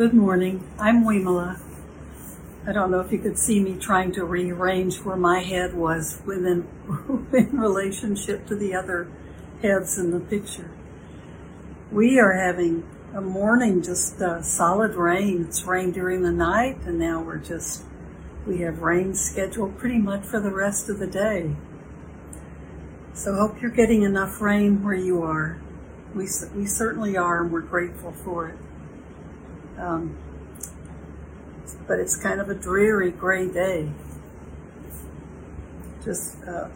Good morning. I'm Wimala. I don't know if you could see me trying to rearrange where my head was within in relationship to the other heads in the picture. We are having a morning just uh, solid rain. It's rained during the night, and now we're just we have rain scheduled pretty much for the rest of the day. So hope you're getting enough rain where you are. We we certainly are, and we're grateful for it. Um, but it's kind of a dreary gray day. Just uh,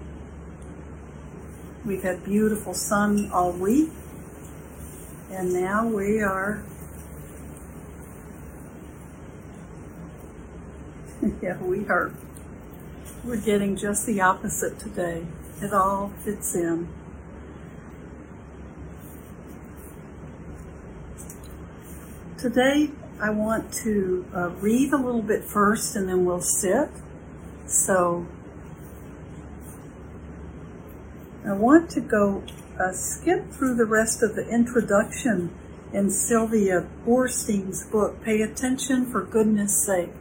we've had beautiful sun all week, and now we are. yeah, we are. We're getting just the opposite today. It all fits in. Today, I want to uh, read a little bit first and then we'll sit. So, I want to go uh, skip through the rest of the introduction in Sylvia Boorstein's book, Pay Attention for Goodness Sake.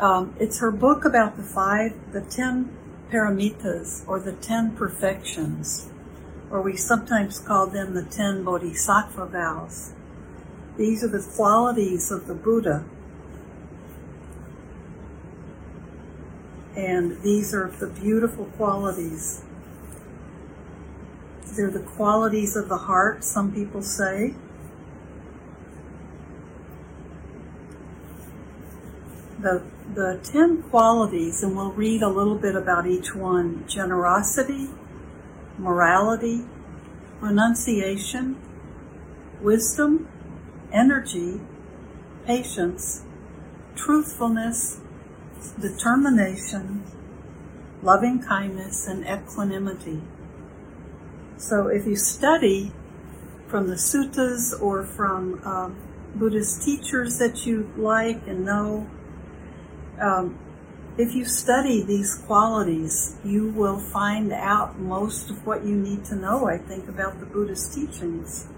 Um, it's her book about the five, the ten paramitas, or the ten perfections, or we sometimes call them the ten bodhisattva vows. These are the qualities of the Buddha. And these are the beautiful qualities. They're the qualities of the heart, some people say. The, the ten qualities, and we'll read a little bit about each one generosity, morality, renunciation, wisdom, energy, patience, truthfulness, determination, loving kindness, and equanimity. So if you study from the suttas or from um, Buddhist teachers that you like and know, um, if you study these qualities, you will find out most of what you need to know, I think, about the Buddhist teachings.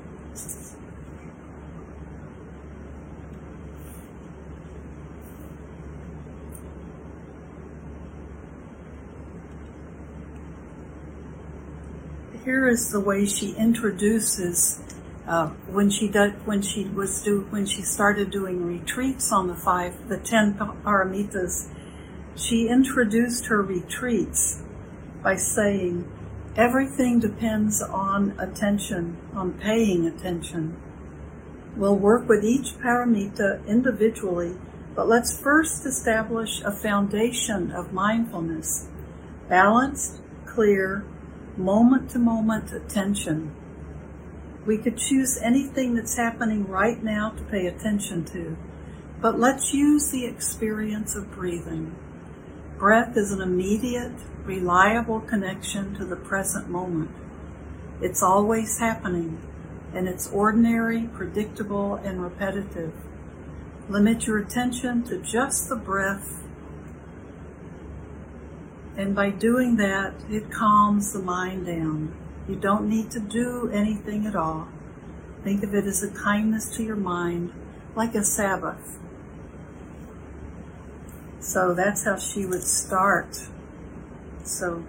Here is the way she introduces uh, when she did when she was do when she started doing retreats on the five the ten paramitas. She introduced her retreats by saying, "Everything depends on attention, on paying attention. We'll work with each paramita individually." But let's first establish a foundation of mindfulness, balanced, clear, moment to moment attention. We could choose anything that's happening right now to pay attention to, but let's use the experience of breathing. Breath is an immediate, reliable connection to the present moment. It's always happening, and it's ordinary, predictable, and repetitive. Limit your attention to just the breath and by doing that, it calms the mind down. You don't need to do anything at all. Think of it as a kindness to your mind, like a Sabbath. So that's how she would start. So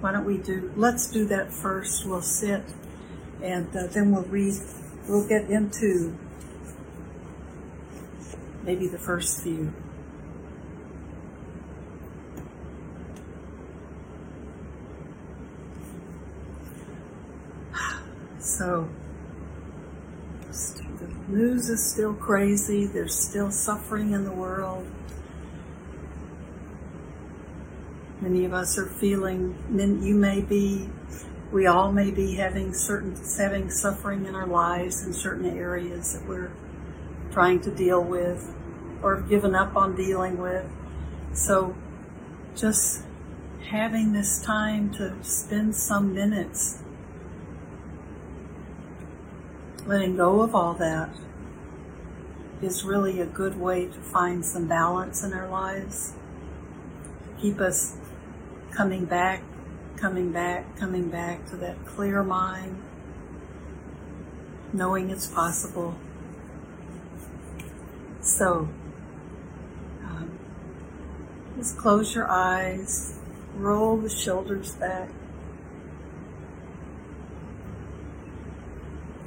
why don't we do, let's do that first. We'll sit and uh, then we'll read, we'll get into maybe the first few. So the news is still crazy. There's still suffering in the world. Many of us are feeling, you may be, we all may be having certain, having suffering in our lives in certain areas that we're trying to deal with or given up on dealing with. So just having this time to spend some minutes letting go of all that is really a good way to find some balance in our lives. Keep us coming back, coming back, coming back to that clear mind. knowing it's possible. So, um, just close your eyes, roll the shoulders back.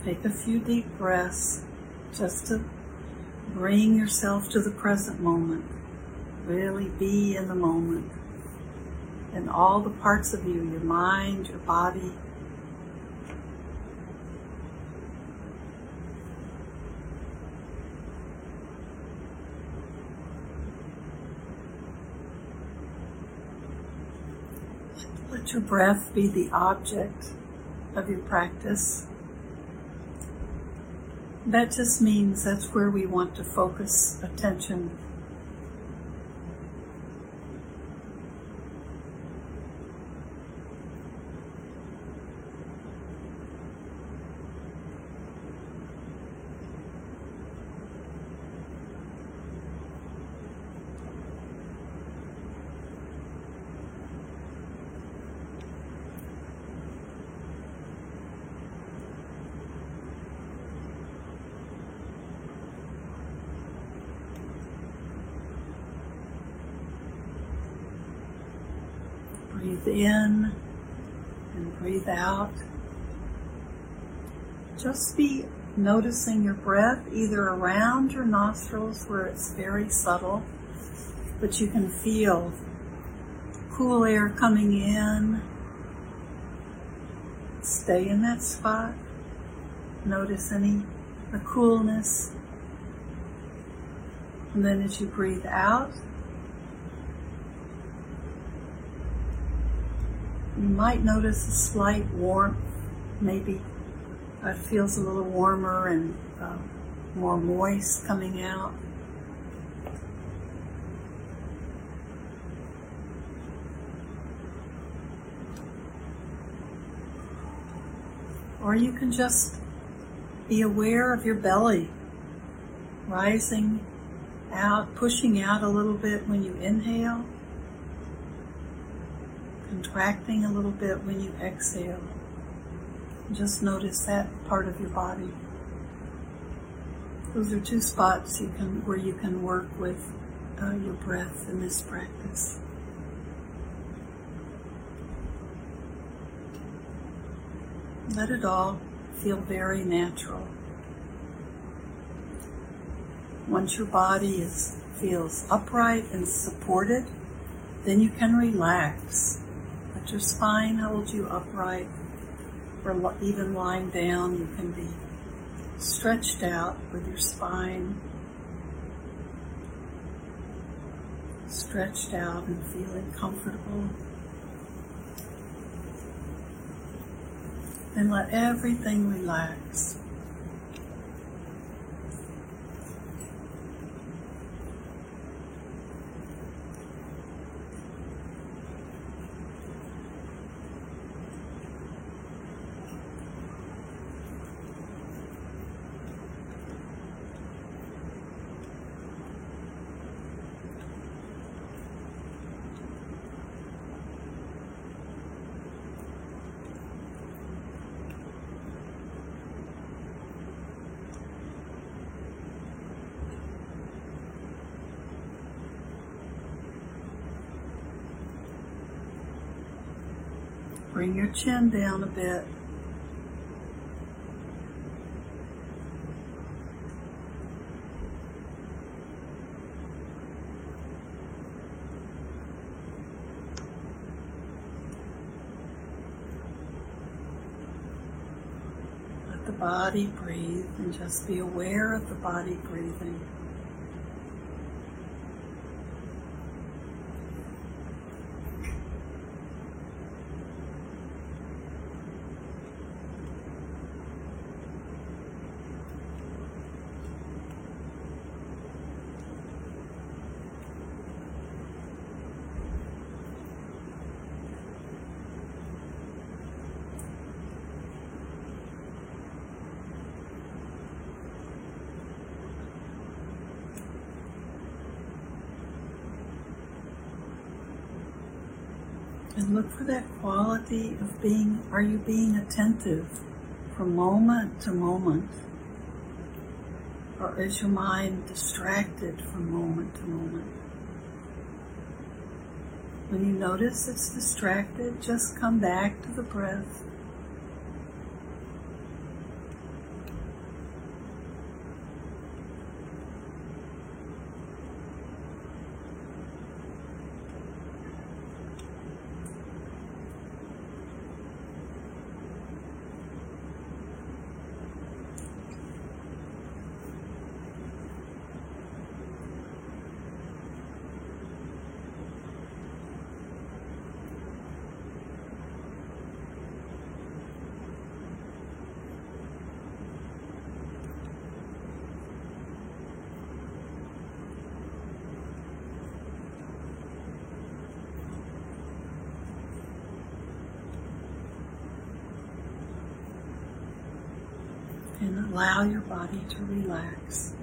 Take a few deep breaths just to bring yourself to the present moment. Really be in the moment. And all the parts of you, your mind, your body, Let your breath be the object of your practice. That just means that's where we want to focus attention Breathe in and breathe out. Just be noticing your breath either around your nostrils where it's very subtle, but you can feel cool air coming in. Stay in that spot. Notice any the coolness. And then as you breathe out, You might notice a slight warmth, maybe it feels a little warmer and uh, more moist coming out. Or you can just be aware of your belly rising out, pushing out a little bit when you inhale contracting a little bit when you exhale. Just notice that part of your body. Those are two spots you can where you can work with uh, your breath in this practice. Let it all feel very natural. Once your body is feels upright and supported, then you can relax your spine hold you upright, or even lying down, you can be stretched out with your spine stretched out and feeling comfortable. And let everything relax. Bring your chin down a bit. Let the body breathe and just be aware of the body breathing. and look for that quality of being, are you being attentive from moment to moment? Or is your mind distracted from moment to moment? When you notice it's distracted, just come back to the breath. and allow your body to relax.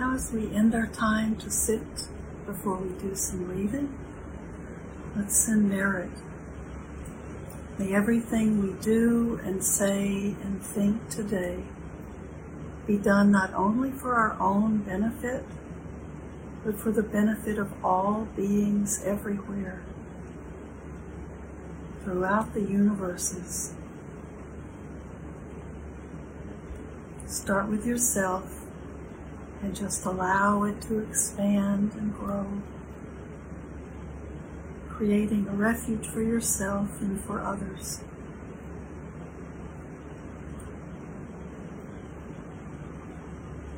Now, as we end our time to sit before we do some reading, let's send merit. May everything we do and say and think today be done not only for our own benefit, but for the benefit of all beings everywhere, throughout the universes. Start with yourself and just allow it to expand and grow, creating a refuge for yourself and for others.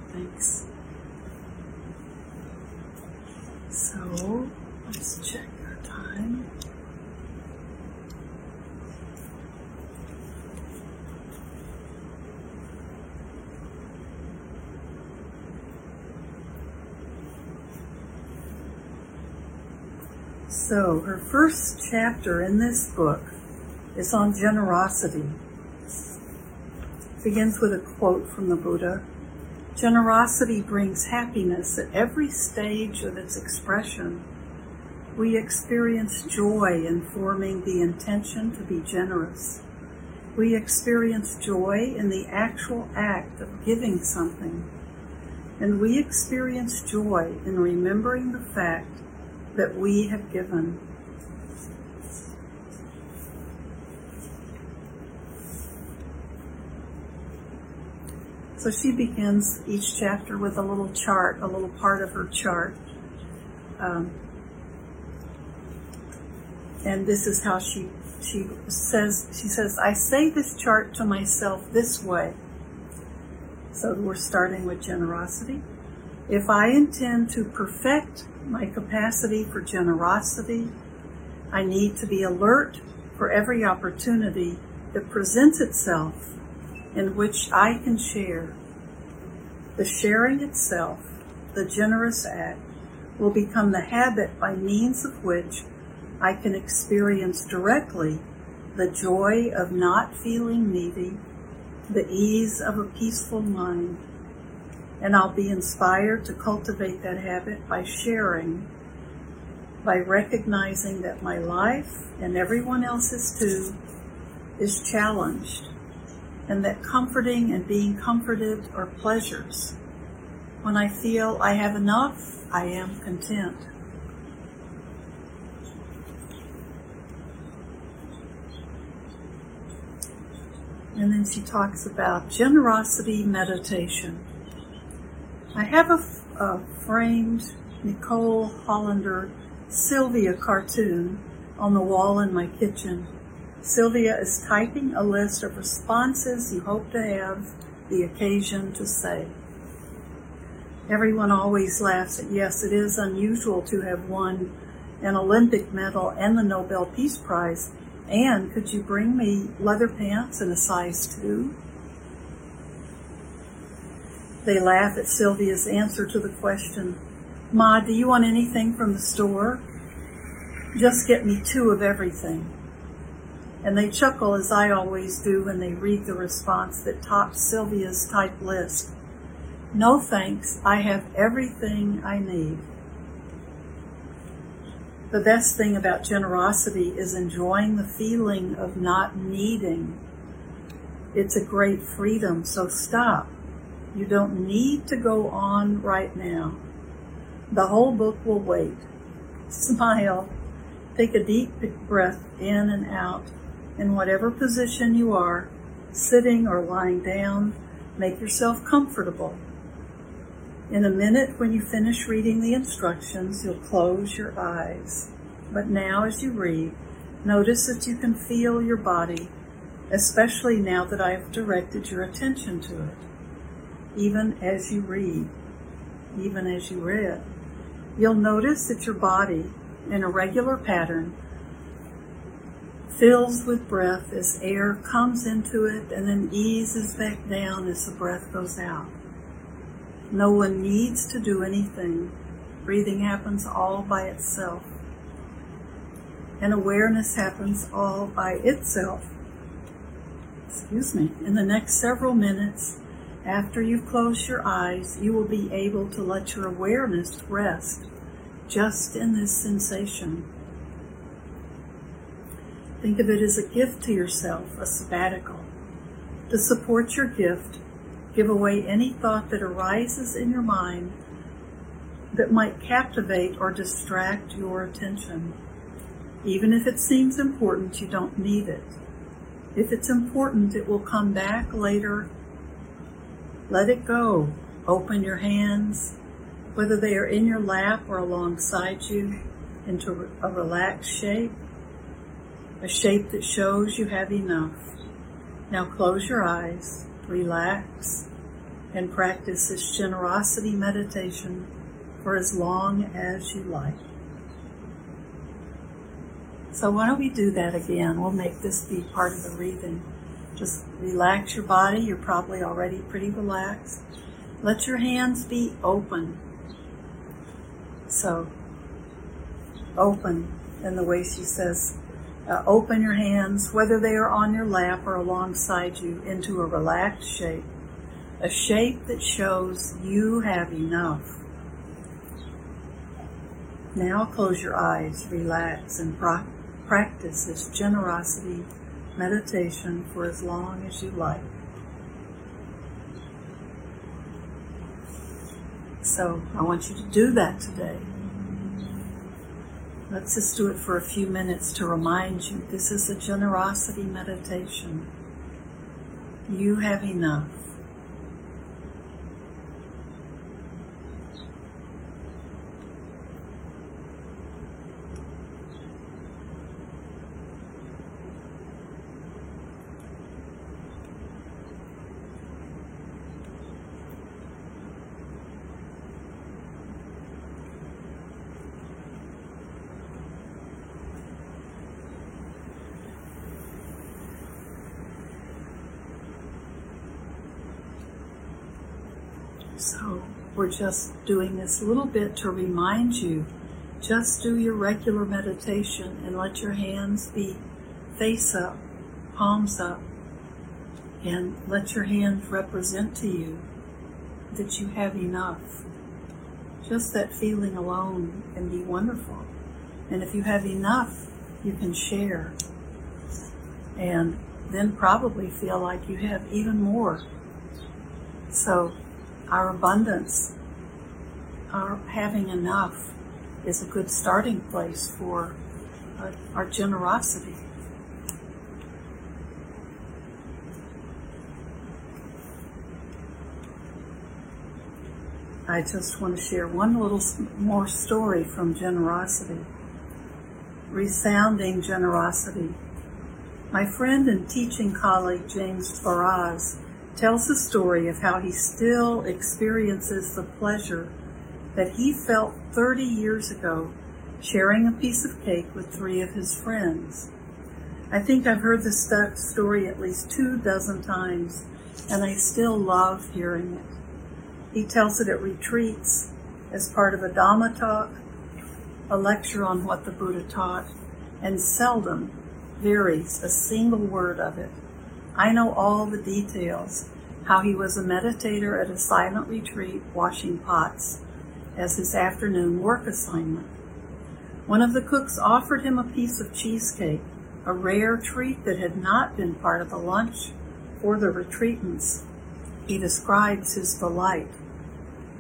Thanks. So, let's check our time. So, her first chapter in this book is on generosity. It begins with a quote from the Buddha Generosity brings happiness at every stage of its expression. We experience joy in forming the intention to be generous. We experience joy in the actual act of giving something. And we experience joy in remembering the fact that we have given. So she begins each chapter with a little chart, a little part of her chart. Um, and this is how she she says she says I say this chart to myself this way. So we're starting with generosity. If I intend to perfect my capacity for generosity, I need to be alert for every opportunity that presents itself in which I can share. The sharing itself, the generous act, will become the habit by means of which I can experience directly the joy of not feeling needy, the ease of a peaceful mind, and I'll be inspired to cultivate that habit by sharing, by recognizing that my life and everyone else's too is challenged, and that comforting and being comforted are pleasures. When I feel I have enough, I am content. And then she talks about generosity meditation. I have a, a framed Nicole Hollander Sylvia cartoon on the wall in my kitchen. Sylvia is typing a list of responses you hope to have the occasion to say. Everyone always laughs at yes, it is unusual to have won an Olympic medal and the Nobel Peace Prize. And could you bring me leather pants in a size two? They laugh at Sylvia's answer to the question Ma, do you want anything from the store? Just get me two of everything. And they chuckle as I always do when they read the response that tops Sylvia's type list. No thanks, I have everything I need. The best thing about generosity is enjoying the feeling of not needing. It's a great freedom, so stop. You don't need to go on right now. The whole book will wait. Smile. Take a deep breath in and out. In whatever position you are, sitting or lying down, make yourself comfortable. In a minute, when you finish reading the instructions, you'll close your eyes. But now, as you read, notice that you can feel your body, especially now that I've directed your attention to it. Even as you read, even as you read. You'll notice that your body, in a regular pattern, fills with breath as air comes into it and then eases back down as the breath goes out. No one needs to do anything. Breathing happens all by itself. And awareness happens all by itself. Excuse me. In the next several minutes, after you've closed your eyes, you will be able to let your awareness rest just in this sensation. Think of it as a gift to yourself, a sabbatical. To support your gift, give away any thought that arises in your mind that might captivate or distract your attention. Even if it seems important, you don't need it. If it's important, it will come back later let it go. Open your hands, whether they are in your lap or alongside you, into a relaxed shape, a shape that shows you have enough. Now close your eyes, relax, and practice this generosity meditation for as long as you like. So why don't we do that again? We'll make this be part of the breathing. Just relax your body. You're probably already pretty relaxed. Let your hands be open. So, open in the way she says, uh, open your hands, whether they are on your lap or alongside you, into a relaxed shape. A shape that shows you have enough. Now close your eyes, relax, and pro- practice this generosity meditation for as long as you like. So I want you to do that today. Let's just do it for a few minutes to remind you this is a generosity meditation. You have enough. So we're just doing this little bit to remind you. Just do your regular meditation and let your hands be face up, palms up, and let your hands represent to you that you have enough. Just that feeling alone can be wonderful. And if you have enough, you can share. And then probably feel like you have even more. So our abundance our having enough is a good starting place for uh, our generosity. I just want to share one little more story from generosity. Resounding generosity. My friend and teaching colleague James Baraz tells the story of how he still experiences the pleasure that he felt 30 years ago sharing a piece of cake with three of his friends. I think I've heard this story at least two dozen times, and I still love hearing it. He tells it at retreats as part of a Dhamma talk, a lecture on what the Buddha taught, and seldom varies a single word of it. I know all the details, how he was a meditator at a silent retreat washing pots as his afternoon work assignment. One of the cooks offered him a piece of cheesecake, a rare treat that had not been part of the lunch for the retreatants. He describes his delight.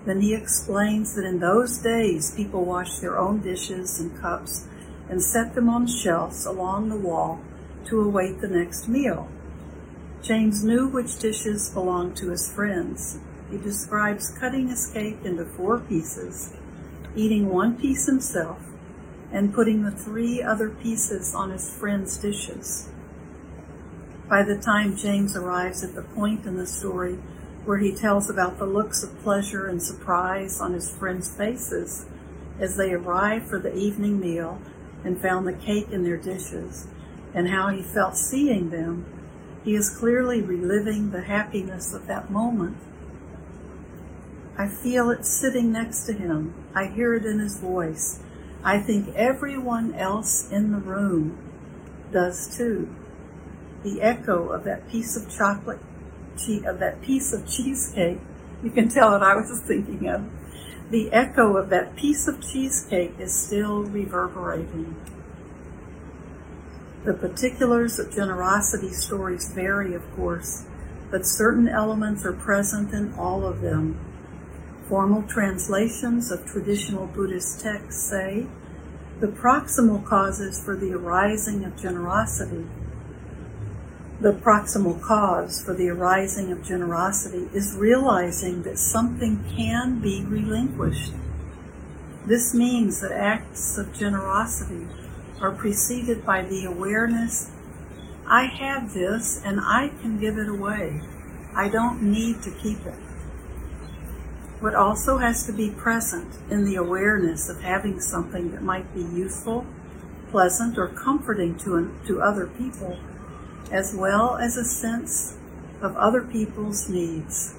Then he explains that in those days people washed their own dishes and cups and set them on shelves along the wall to await the next meal. James knew which dishes belonged to his friends. He describes cutting his cake into four pieces, eating one piece himself, and putting the three other pieces on his friends' dishes. By the time James arrives at the point in the story where he tells about the looks of pleasure and surprise on his friends' faces as they arrived for the evening meal and found the cake in their dishes, and how he felt seeing them, he is clearly reliving the happiness of that moment. I feel it sitting next to him. I hear it in his voice. I think everyone else in the room does too. The echo of that piece of chocolate of that piece of cheesecake, you can tell what I was thinking of. The echo of that piece of cheesecake is still reverberating. The particulars of generosity stories vary, of course, but certain elements are present in all of them. Formal translations of traditional Buddhist texts say the proximal causes for the arising of generosity the proximal cause for the arising of generosity is realizing that something can be relinquished. This means that acts of generosity are preceded by the awareness I have this and I can give it away. I don't need to keep it. What also has to be present in the awareness of having something that might be useful, pleasant, or comforting to, to other people as well as a sense of other people's needs.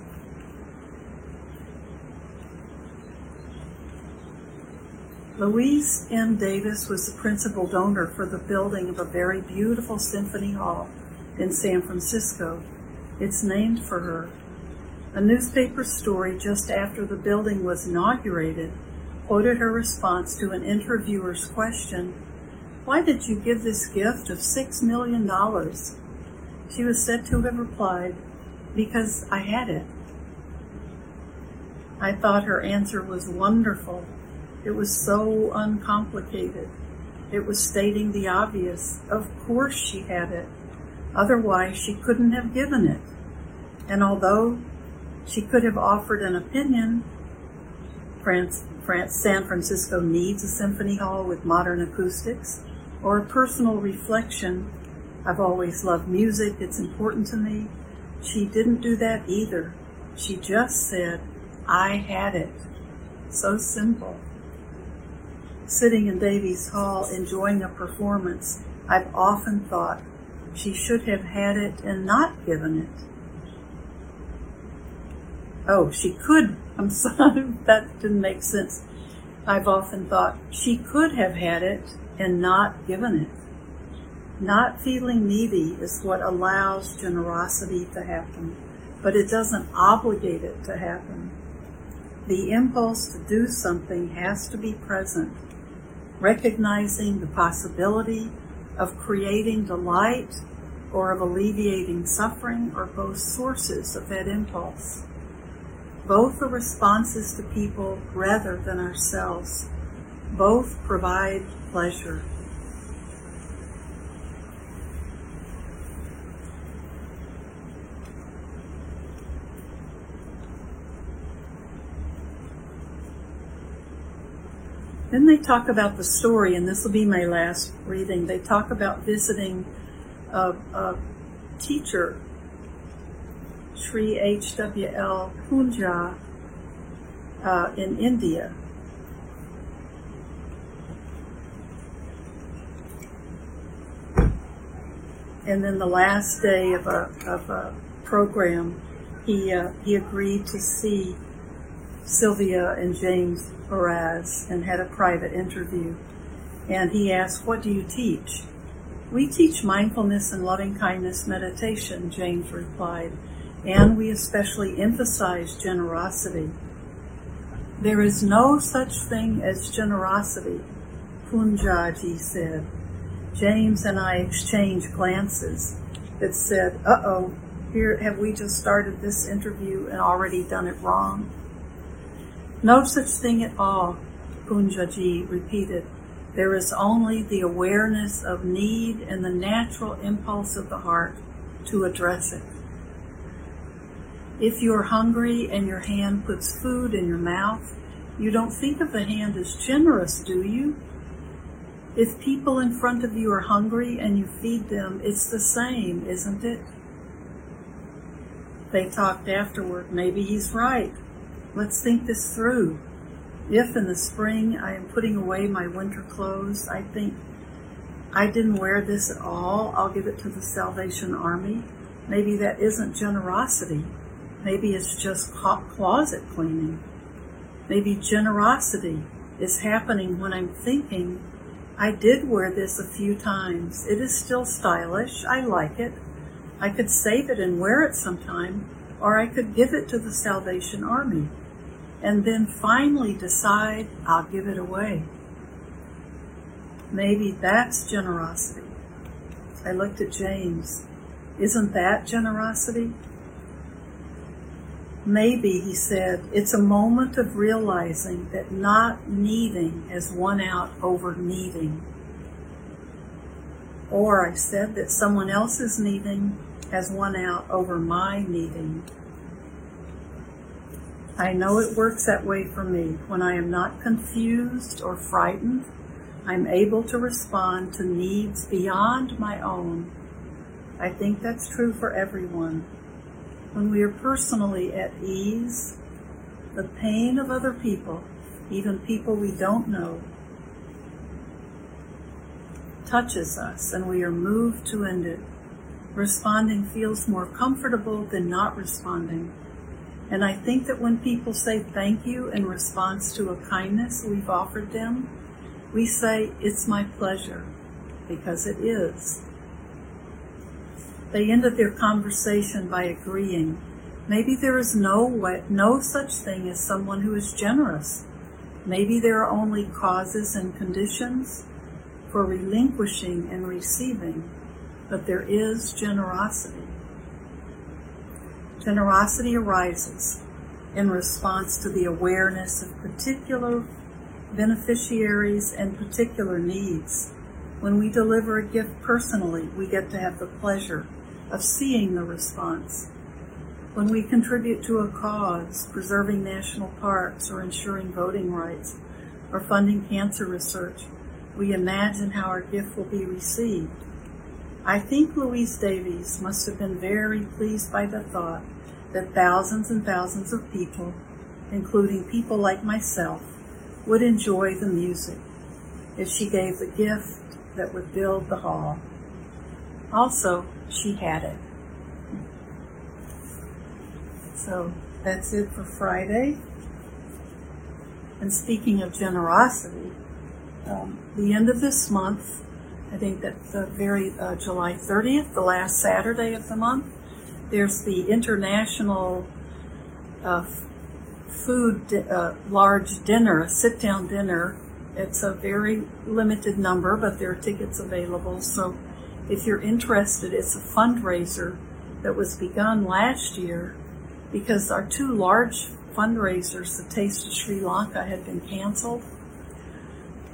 Louise M. Davies was the principal donor for the building of a very beautiful symphony hall in San Francisco. It's named for her. A newspaper story just after the building was inaugurated quoted her response to an interviewer's question Why did you give this gift of $6 million? She was said to have replied, Because I had it. I thought her answer was wonderful. It was so uncomplicated. It was stating the obvious. Of course she had it. Otherwise, she couldn't have given it. And although she could have offered an opinion, France, France, San Francisco needs a symphony hall with modern acoustics, or a personal reflection I've always loved music, it's important to me. She didn't do that either. She just said, I had it. So simple. Sitting in Davies Hall enjoying a performance, I've often thought she should have had it and not given it. Oh, she could. I'm sorry, that didn't make sense. I've often thought she could have had it and not given it. Not feeling needy is what allows generosity to happen, but it doesn't obligate it to happen. The impulse to do something has to be present, recognizing the possibility of creating delight or of alleviating suffering are both sources of that impulse. Both are responses to people rather than ourselves. Both provide pleasure. Then they talk about the story, and this will be my last reading. They talk about visiting a, a teacher, Sri H.W.L. Poonja uh, in India. And then the last day of a, of a program, he, uh, he agreed to see Sylvia and James Baraz and had a private interview. And he asked, What do you teach? We teach mindfulness and loving kindness meditation, James replied, and we especially emphasize generosity. There is no such thing as generosity, Poonjaji said. James and I exchanged glances that said, uh oh, here have we just started this interview and already done it wrong? No such thing at all, Poonjaji repeated. There is only the awareness of need and the natural impulse of the heart to address it. If you're hungry and your hand puts food in your mouth, you don't think of the hand as generous, do you? If people in front of you are hungry and you feed them, it's the same, isn't it? They talked afterward. Maybe he's right. Let's think this through. If in the spring I am putting away my winter clothes, I think I didn't wear this at all, I'll give it to the Salvation Army. Maybe that isn't generosity. Maybe it's just closet cleaning. Maybe generosity is happening when I'm thinking, I did wear this a few times. It is still stylish. I like it. I could save it and wear it sometime, or I could give it to the Salvation Army and then finally decide I'll give it away. Maybe that's generosity. I looked at James. Isn't that generosity? Maybe, he said, it's a moment of realizing that not needing has won out over needing. Or I said that someone else's needing has won out over my needing. I know it works that way for me. When I am not confused or frightened, I'm able to respond to needs beyond my own. I think that's true for everyone. When we are personally at ease, the pain of other people, even people we don't know, touches us and we are moved to end it. Responding feels more comfortable than not responding. And I think that when people say thank you in response to a kindness we've offered them, we say, It's my pleasure, because it is. They ended their conversation by agreeing maybe there is no, way, no such thing as someone who is generous. Maybe there are only causes and conditions for relinquishing and receiving, but there is generosity. Generosity arises in response to the awareness of particular beneficiaries and particular needs. When we deliver a gift personally, we get to have the pleasure of seeing the response. When we contribute to a cause, preserving national parks or ensuring voting rights or funding cancer research, we imagine how our gift will be received. I think Louise Davies must have been very pleased by the thought that thousands and thousands of people, including people like myself, would enjoy the music if she gave the gift that would build the hall. Also, she had it. So that's it for Friday. And speaking of generosity, um, the end of this month, I think that the very uh, July 30th, the last Saturday of the month, there's the international uh, food uh, large dinner, a sit down dinner. It's a very limited number, but there are tickets available. So if you're interested, it's a fundraiser that was begun last year because our two large fundraisers, the Taste of Sri Lanka had been canceled.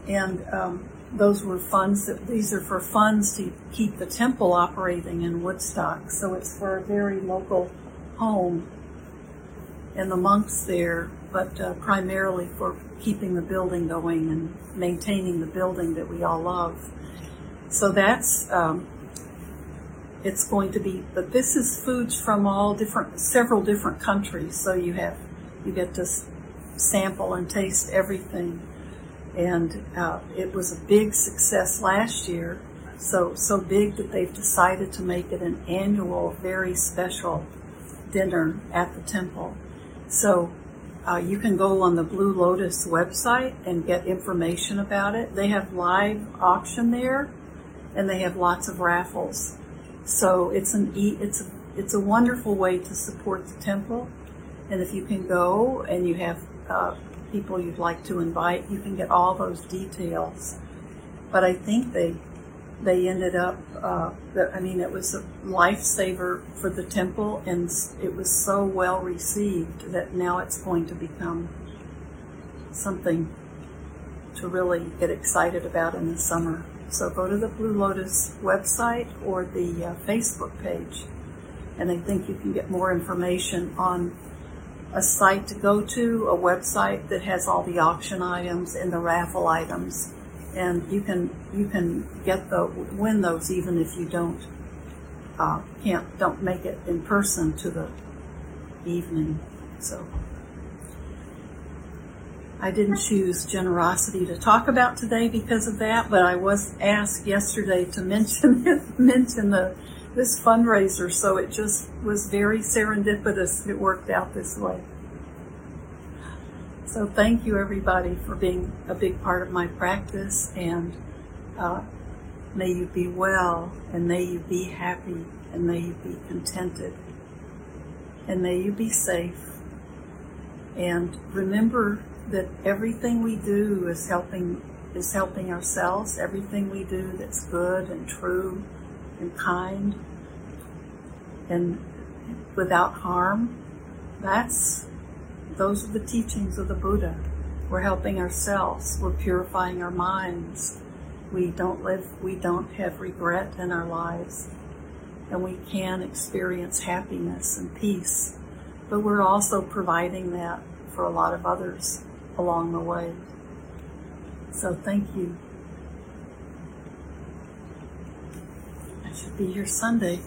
And um, those were funds that these are for funds to keep the temple operating in Woodstock. So it's for a very local home and the monks there, but uh, primarily for keeping the building going and maintaining the building that we all love. So that's um, it's going to be, but this is foods from all different, several different countries. So you have, you get to sample and taste everything. And uh, it was a big success last year. So, so big that they've decided to make it an annual, very special dinner at the temple. So uh, you can go on the Blue Lotus website and get information about it. They have live auction there, and they have lots of raffles. So it's an e- it's a, it's a wonderful way to support the temple. And if you can go and you have uh, people you'd like to invite, you can get all those details. But I think they they ended up. Uh, the, I mean, it was a lifesaver for the temple, and it was so well received that now it's going to become something to really get excited about in the summer. So go to the Blue Lotus website or the uh, Facebook page, and I think you can get more information on a site to go to, a website that has all the auction items and the raffle items, and you can you can get the win those even if you don't uh, can't don't make it in person to the evening. So. I didn't choose generosity to talk about today because of that, but I was asked yesterday to mention it, mention the this fundraiser, so it just was very serendipitous. It worked out this way. So thank you everybody for being a big part of my practice, and uh, may you be well, and may you be happy, and may you be contented, and may you be safe. And remember that everything we do is helping is helping ourselves. Everything we do that's good and true and kind and without harm. That's those are the teachings of the Buddha. We're helping ourselves. We're purifying our minds. We don't live. We don't have regret in our lives, and we can experience happiness and peace. But we're also providing that for a lot of others along the way. So thank you. I should be here Sunday.